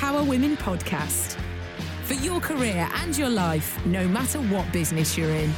The Northern Power Women Podcast. For your career and your life, no matter what business you're in.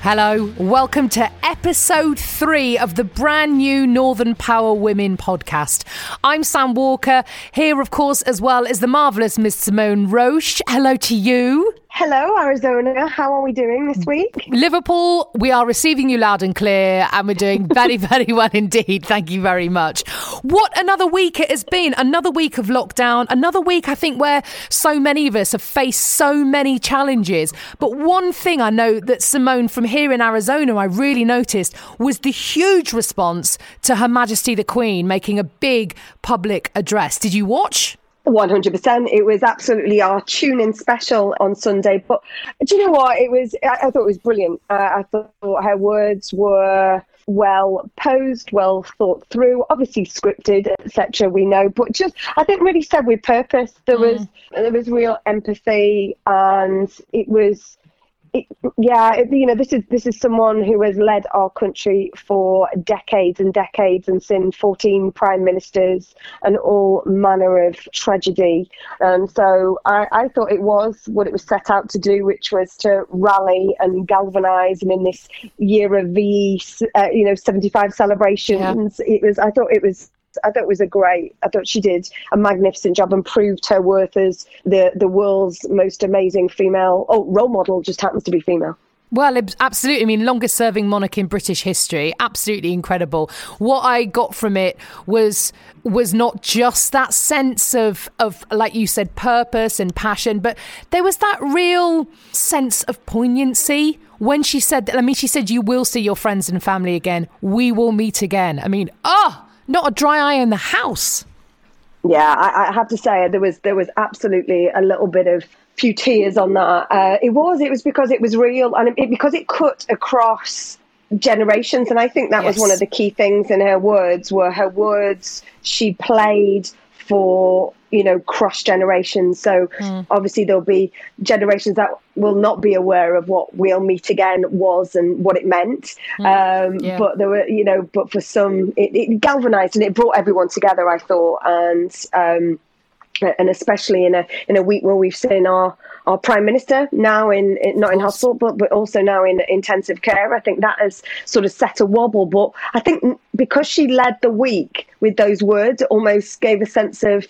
Hello, welcome to episode three of the brand new Northern Power Women podcast. I'm Sam Walker, here, of course, as well as the marvellous Miss Simone Roche. Hello to you. Hello, Arizona. How are we doing this week? Liverpool, we are receiving you loud and clear, and we're doing very, very well indeed. Thank you very much. What another week it has been. Another week of lockdown. Another week, I think, where so many of us have faced so many challenges. But one thing I know that Simone from here in Arizona, I really noticed was the huge response to Her Majesty the Queen making a big public address. Did you watch? 100%. It was absolutely our tune in special on Sunday. But do you know what? It was, I, I thought it was brilliant. Uh, I thought her words were well posed, well thought through, obviously scripted, etc. We know, but just I think really said with purpose. There was there was real empathy, and it was it, yeah, it, you know, this is this is someone who has led our country for decades and decades and seen 14 prime ministers and all manner of tragedy. And so I, I thought it was what it was set out to do, which was to rally and galvanise. And in this year of the uh, you know 75 celebrations, it was. I thought it was I thought it was a great. I thought she did a magnificent job and proved her worth as the the world's most amazing female. Oh, role model just happens to be female. Well, absolutely. I mean, longest serving monarch in British history. Absolutely incredible. What I got from it was was not just that sense of of like you said purpose and passion, but there was that real sense of poignancy when she said I mean, she said you will see your friends and family again. We will meet again. I mean, ah, oh, not a dry eye in the house. Yeah, I, I have to say there was there was absolutely a little bit of few tears on that. Uh, it was it was because it was real and it, because it cut across generations, and I think that Yes. was one of the key things in her words. Were her words she played for you know cross generations. So obviously there'll be generations that will not be aware of what "We'll Meet Again" was and what it meant. Um, Yeah. But there were you know, but for some it, it galvanized and it brought everyone together. I thought and. Um, and especially in a in a week where we've seen our our prime minister now in, in not in hospital but but also now in intensive care. I think that has sort of set a wobble but i think because she led the week with those words it almost gave a sense of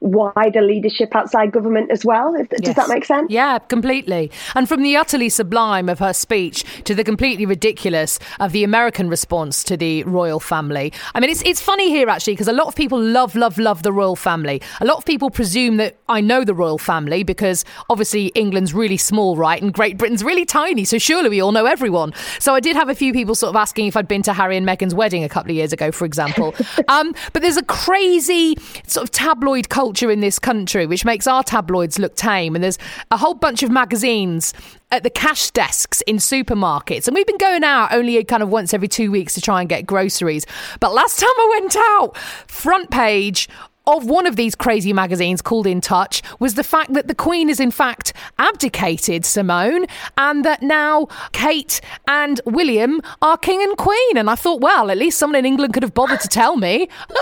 wider leadership outside government as well does Yes. that make sense Yeah, completely. And from the utterly sublime of her speech to the completely ridiculous of the American response to the royal family. I mean, it's it's funny here actually because a lot of people love, love, love the royal family. A lot of people presume that I know the royal family because obviously England's really small, right, and Great Britain's really tiny. So surely we all know everyone. So I did have a few people sort of asking if I'd been to Harry and Meghan's wedding a couple of years ago, for example. um, but there's a crazy sort of tabloid culture in this country, which makes our tabloids look tame. And there's a whole bunch of magazines at the cash desks in supermarkets. And we've been going out only kind of once every two weeks to try and get groceries. But last time I went out, front page of one of these crazy magazines called In Touch was the fact that the Queen is in fact abdicated, Simone, and that now Kate and William are King and Queen. And I thought, well, at least someone in England could have bothered to tell me.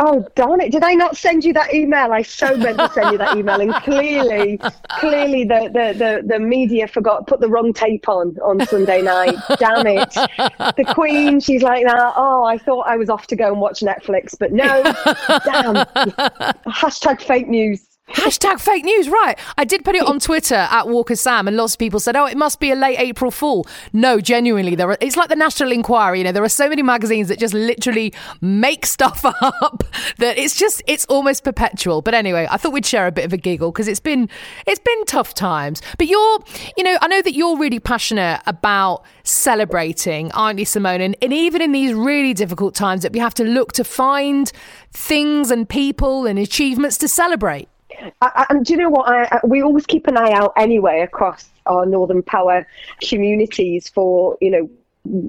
Oh darn it! Did I not send you that email? I so meant to send you that email, and clearly, clearly the, the, the, the media forgot put the wrong tape on on Sunday night. Damn it! The Queen, she's like that. Oh, I thought I was off to go and watch Netflix, but no. Damn. Hashtag fake news. Hashtag fake news, right? I did put it on Twitter at Walker Sam, and lots of people said, "Oh, it must be a late April Fool." No, genuinely, there are. It's like the National Enquirer. You know, there are so many magazines that just literally make stuff up that it's just it's almost perpetual. But anyway, I thought we'd share a bit of a giggle because it's been it's been tough times. But you're, you know, I know that you're really passionate about celebrating, aren't you, Simone? And, and even in these really difficult times, that we have to look to find things and people and achievements to celebrate. I, and do you know what? I, I, we always keep an eye out anyway across our Northern Power communities for you know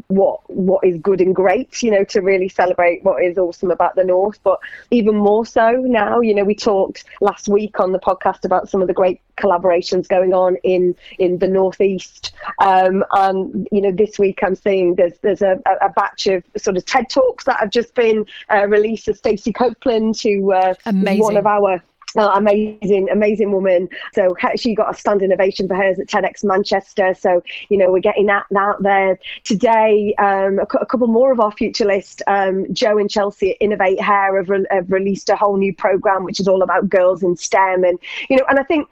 what what is good and great you know to really celebrate what is awesome about the north but even more so now you know we talked last week on the podcast about some of the great collaborations going on in in the northeast um, and you know this week i'm seeing there's there's a, a batch of sort of ted talks that have just been uh, released of stacey copeland who uh, Amazing. one of our uh, amazing, amazing woman. So she got a standing ovation for hers at TEDx Manchester. So you know we're getting that out there today. Um, a, a couple more of our future list. Um, Jo and Chelsea at InnovateHer have, re- have released a whole new program which is all about girls in STEM, and you know, and I think.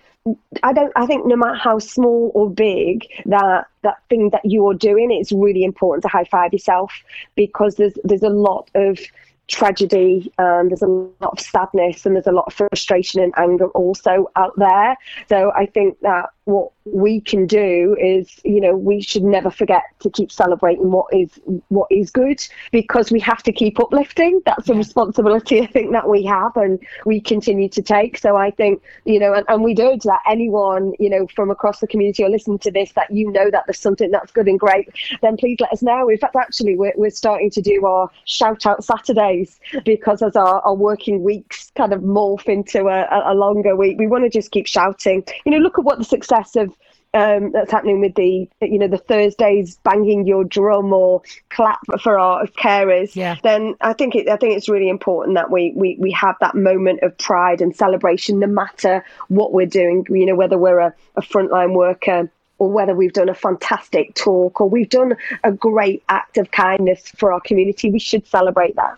I don't. I think no matter how small or big that that thing that you're doing, it's really important to high five yourself because there's there's a lot of tragedy and there's a lot of sadness and there's a lot of frustration and anger also out there. So I think that what we can do is, you know, we should never forget to keep celebrating what is what is good because we have to keep uplifting. That's a responsibility I think that we have and we continue to take. So I think, you know, and, and we do that anyone, you know, from across the community or listening to this that you know that there's something that's good and great, then please let us know. In fact, actually, we're, we're starting to do our shout out Saturdays because as our, our working weeks kind of morph into a- a longer week, we want to just keep shouting. You know, look at what the success of um, that's happening with the you know the Thursdays banging your drum or clap for our carers, Yeah. then I think it, I think it's really important that we, we we have that moment of pride and celebration, no matter what we're doing. You know, whether we're a, a frontline worker or whether we've done a fantastic talk or we've done a great act of kindness for our community, we should celebrate that.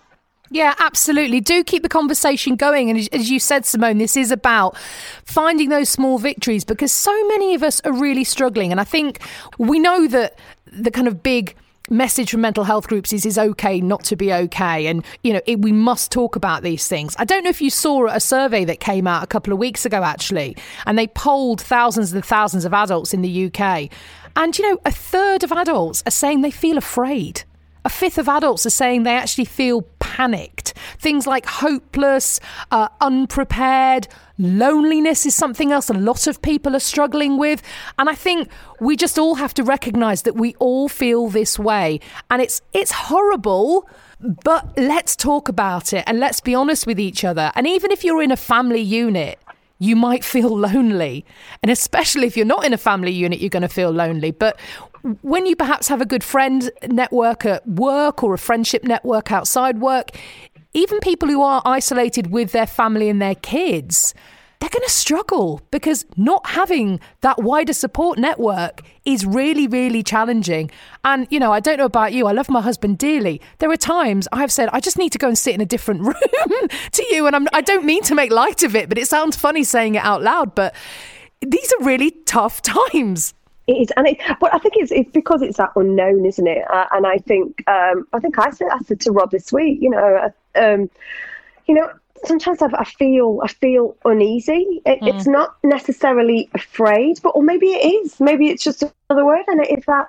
Yeah, absolutely. Do keep the conversation going. And as- you said, Simone, this is about finding those small victories because so many of us are really struggling. And I think we know that the kind of big message from mental health groups is is okay not to be okay and you know it, we must talk about these things i don't know if you saw a survey that came out a couple of weeks ago actually and they polled thousands and thousands of adults in the uk and you know a third of adults are saying they feel afraid a fifth of adults are saying they actually feel panicked. Things like hopeless, uh, unprepared, loneliness is something else a lot of people are struggling with. And I think we just all have to recognize that we all feel this way. And it's it's horrible. But let's talk about it and let's be honest with each other. And even if you're in a family unit, you might feel lonely. And especially if you're not in a family unit, you're going to feel lonely. But when you perhaps have a good friend network at work or a friendship network outside work, even people who are isolated with their family and their kids, they're going to struggle because not having that wider support network is really, really challenging. And, you know, I don't know about you, I love my husband dearly. There are times I've said, I just need to go and sit in a different room to you. And I'm, I don't mean to make light of it, but it sounds funny saying it out loud. But these are really tough times. It is, and it, but I think it's it's because it's that unknown, isn't it? Uh, and I think um, I think I said I said to Rob this week, you know, uh, um, you know, sometimes I, I feel I feel uneasy. It, It's not necessarily afraid, but or maybe it is. Maybe it's just another word, and it is that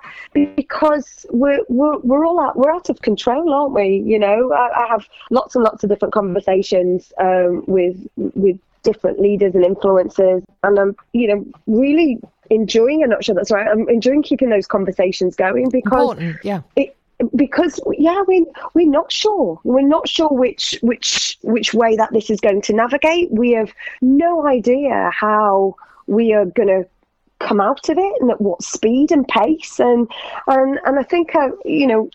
because we're we're we're all out we're out of control, aren't we? You know, I, I have lots and lots of different conversations um, with with different leaders and influencers, and I'm you know really enjoying. I'm not sure that's right. I'm enjoying keeping those conversations going because Important, yeah. it because yeah we we're not sure. We're not sure which which which way that this is going to navigate. We have no idea how we are going to come out of it and at what speed and pace. And and and I think uh, you know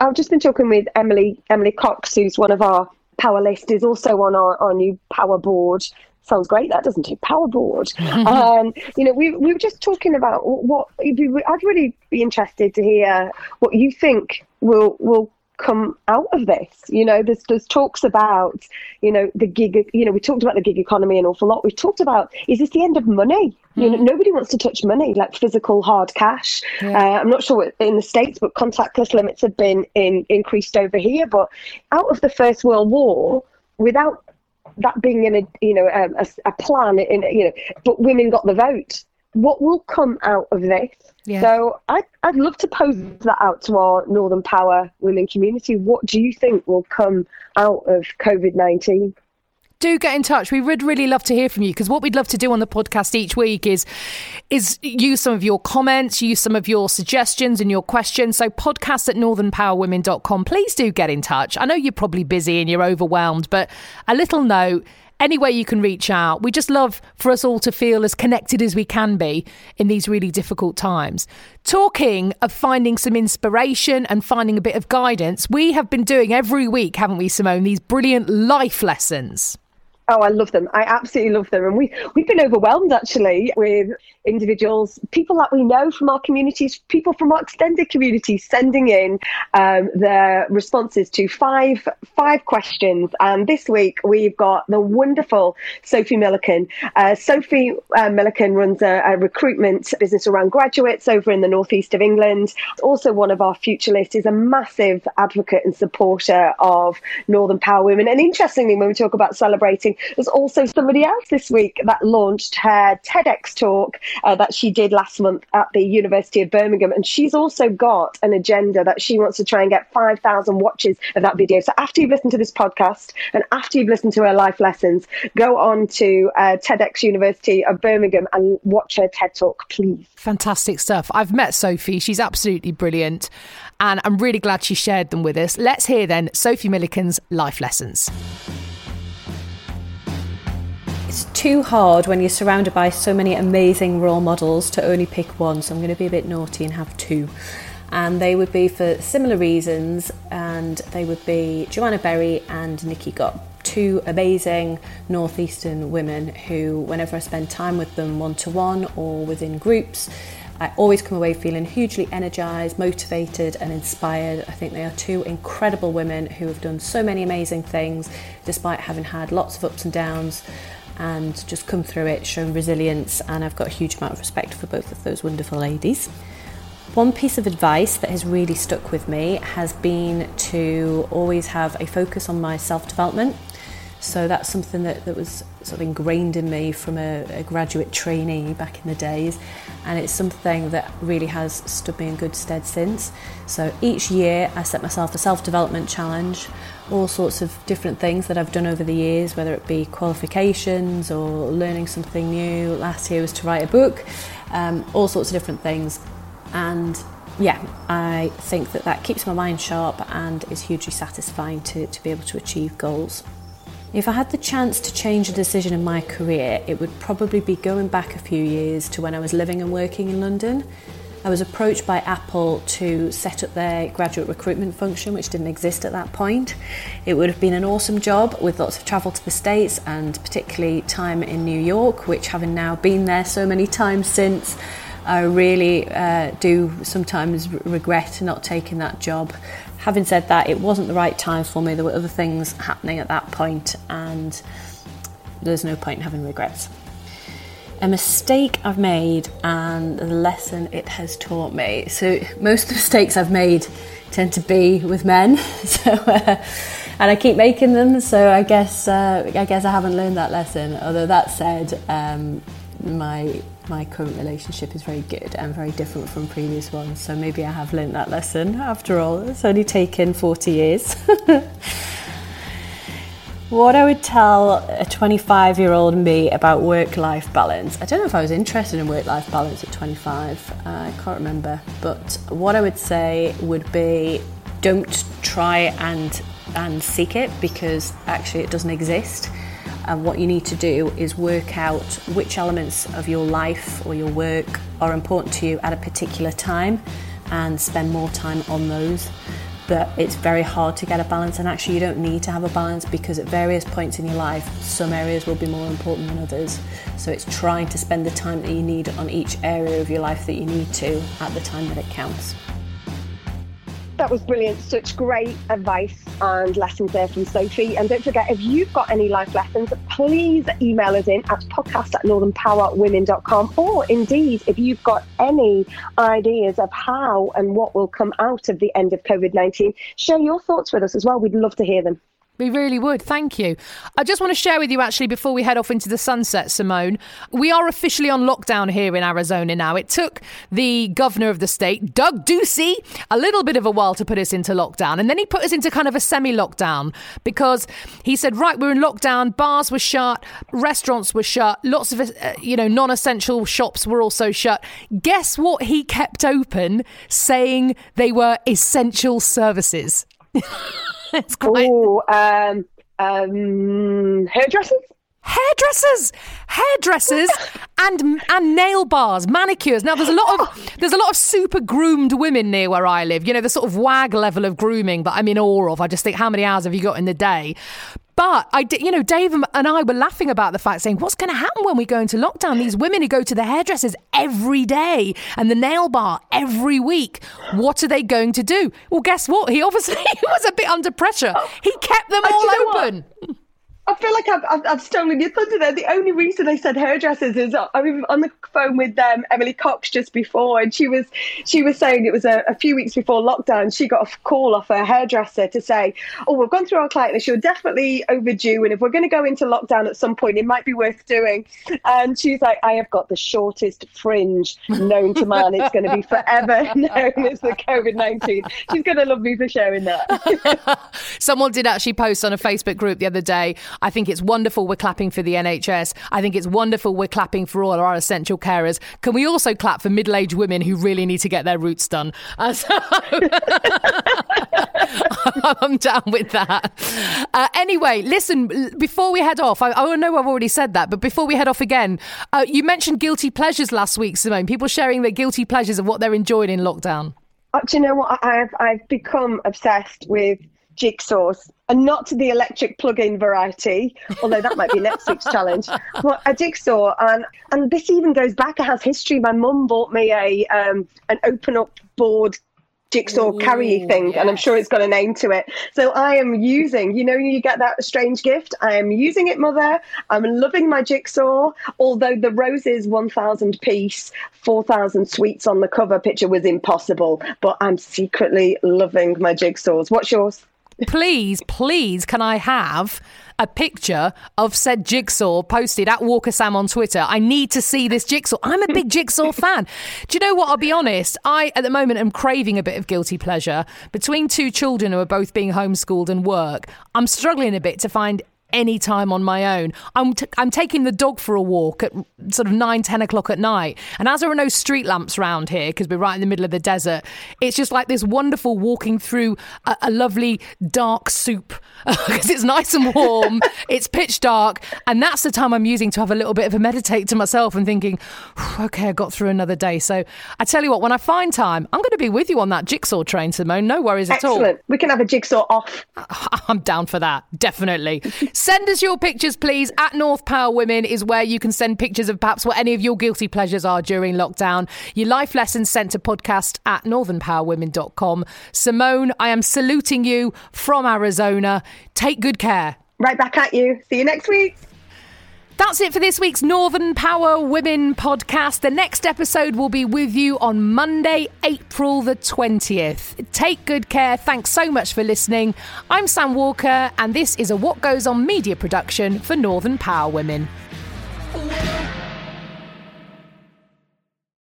I've just been talking with Emily Emily Cox who's one of our power list is also on our, our new power board. Sounds great that doesn't it power board. Um you know we, we were just talking about what i'd really be interested to hear what you think will will come out of this. You know, there's there's talks about, you know, the gig. You know, we talked about the gig economy an awful lot. We've talked about is this the end of money? You know, nobody wants to touch money like physical hard cash. Uh, I'm not sure what in the states, but contactless limits have been in, increased over here. But out of the First World War, without that being in a you know um, a, a plan in you know, but women got the vote. What will come out of this? Yeah. So I'd, I'd love to pose that out to our Northern Power women community. What do you think will come out of COVID 19? do get in touch. We would really love to hear from you because what we'd love to do on the podcast each week is is use some of your comments, use some of your suggestions and your questions. So podcast at northernpowerwomen.com. Please do get in touch. I know you're probably busy and you're overwhelmed, but a little note any way you can reach out. We just love for us all to feel as connected as we can be in these really difficult times. Talking of finding some inspiration and finding a bit of guidance, we have been doing every week, haven't we, Simone, these brilliant life lessons. Oh, I love them. I absolutely love them. And we, we've been overwhelmed actually with individuals, people that we know from our communities, people from our extended community sending in um, their responses to five five questions. And this week we've got the wonderful Sophie Milliken. Uh, Sophie uh, Milliken runs a, a recruitment business around graduates over in the northeast of England. Also, one of our future lists is a massive advocate and supporter of Northern Power Women. And interestingly, when we talk about celebrating, there's also somebody else this week that launched her TEDx talk uh, that she did last month at the University of Birmingham. And she's also got an agenda that she wants to try and get 5,000 watches of that video. So after you've listened to this podcast and after you've listened to her life lessons, go on to uh, TEDx University of Birmingham and watch her TED talk, please. Fantastic stuff. I've met Sophie. She's absolutely brilliant. And I'm really glad she shared them with us. Let's hear then Sophie Milliken's life lessons. It's too hard when you're surrounded by so many amazing role models to only pick one, so I'm going to be a bit naughty and have two. And they would be for similar reasons, and they would be Joanna Berry and Nikki Gott, two amazing northeastern women who, whenever I spend time with them one to one or within groups, I always come away feeling hugely energized, motivated, and inspired. I think they are two incredible women who have done so many amazing things despite having had lots of ups and downs and just come through it, shown resilience. And I've got a huge amount of respect for both of those wonderful ladies. One piece of advice that has really stuck with me has been to always have a focus on my self development. So that's something that, that was sort of ingrained in me from a, a graduate trainee back in the days. And it's something that really has stood me in good stead since. So each year I set myself a self development challenge, all sorts of different things that I've done over the years, whether it be qualifications or learning something new. Last year was to write a book, um, all sorts of different things. And yeah, I think that that keeps my mind sharp and is hugely satisfying to, to be able to achieve goals. If I had the chance to change a decision in my career, it would probably be going back a few years to when I was living and working in London. I was approached by Apple to set up their graduate recruitment function, which didn't exist at that point. It would have been an awesome job with lots of travel to the States and particularly time in New York, which having now been there so many times since, I really uh, do sometimes regret not taking that job. Having said that, it wasn't the right time for me. There were other things happening at that point, and there's no point in having regrets. A mistake I've made and the lesson it has taught me. So, most of the mistakes I've made tend to be with men. So, uh, and I keep making them. So, I guess uh, I guess I haven't learned that lesson. Although that said, um, my my current relationship is very good and very different from previous ones. So maybe I have learned that lesson after all. It's only taken 40 years. what I would tell a 25 year old me about work life balance, I don't know if I was interested in work life balance at 25, uh, I can't remember. But what I would say would be don't try and, and seek it because actually it doesn't exist. And what you need to do is work out which elements of your life or your work are important to you at a particular time and spend more time on those. But it's very hard to get a balance, and actually, you don't need to have a balance because at various points in your life, some areas will be more important than others. So it's trying to spend the time that you need on each area of your life that you need to at the time that it counts. That was brilliant. Such great advice and lessons there from Sophie. And don't forget, if you've got any life lessons, please email us in at podcast at northernpowerwomen.com. Or indeed, if you've got any ideas of how and what will come out of the end of COVID 19, share your thoughts with us as well. We'd love to hear them. We really would. Thank you. I just want to share with you, actually, before we head off into the sunset, Simone, we are officially on lockdown here in Arizona now. It took the governor of the state, Doug Ducey, a little bit of a while to put us into lockdown. And then he put us into kind of a semi lockdown because he said, right, we're in lockdown. Bars were shut, restaurants were shut, lots of, uh, you know, non essential shops were also shut. Guess what he kept open, saying they were essential services? it's quite. Oh, um, um, hairdressers? hairdressers hairdressers and and nail bars manicures now there's a lot of there's a lot of super groomed women near where i live you know the sort of wag level of grooming that i'm in awe of i just think how many hours have you got in the day but I did, you know, Dave and I were laughing about the fact, saying, "What's going to happen when we go into lockdown? These women who go to the hairdressers every day and the nail bar every week, what are they going to do?" Well, guess what? He obviously was a bit under pressure. He kept them all open. what? I feel like I've, I've, I've stolen your thunder there. The only reason I said hairdressers is I was on the phone with um, Emily Cox just before, and she was she was saying it was a, a few weeks before lockdown. She got a call off her hairdresser to say, "Oh, we've gone through our client list. You're definitely overdue, and if we're going to go into lockdown at some point, it might be worth doing." And she's like, "I have got the shortest fringe known to man. It's going to be forever known as the COVID nineteen. She's going to love me for sharing that." Someone did actually post on a Facebook group the other day. I think it's wonderful we're clapping for the NHS. I think it's wonderful we're clapping for all our essential carers. Can we also clap for middle aged women who really need to get their roots done? Uh, so I'm down with that. Uh, anyway, listen, before we head off, I, I know I've already said that, but before we head off again, uh, you mentioned guilty pleasures last week, Simone. People sharing their guilty pleasures of what they're enjoying in lockdown. Uh, do you know what? I've I've become obsessed with jigsaws, and not the electric plug-in variety, although that might be next week's challenge. But a jigsaw, and and this even goes back. It has history. My mum bought me a um, an open-up board jigsaw carry thing and i'm sure it's got a name to it so i am using you know you get that strange gift i am using it mother i'm loving my jigsaw although the roses 1000 piece 4000 sweets on the cover picture was impossible but i'm secretly loving my jigsaws what's yours please, please, can I have a picture of said jigsaw posted at Walker Sam on Twitter? I need to see this jigsaw. I'm a big jigsaw fan. Do you know what? I'll be honest. I, at the moment, am craving a bit of guilty pleasure. Between two children who are both being homeschooled and work, I'm struggling a bit to find any time on my own. I'm, t- I'm taking the dog for a walk at sort of 9, 10 o'clock at night. And as there are no street lamps round here, because we're right in the middle of the desert, it's just like this wonderful walking through a, a lovely dark soup because it's nice and warm, it's pitch dark. And that's the time I'm using to have a little bit of a meditate to myself and thinking, okay, I got through another day. So I tell you what, when I find time, I'm going to be with you on that jigsaw train, Simone. No worries at all. excellent we can have a jigsaw off I'm down for that, definitely. Send us your pictures, please. At North Power Women is where you can send pictures of perhaps what any of your guilty pleasures are during lockdown. Your life lessons sent to podcast at northernpowerwomen.com. Simone, I am saluting you from Arizona. Take good care. right back at you see you next week That's it for this week's Northern Power Women podcast. The next episode will be with you on Monday, April the 20th. Take good care. Thanks so much for listening. I'm Sam Walker, and this is a What Goes On media production for Northern Power Women.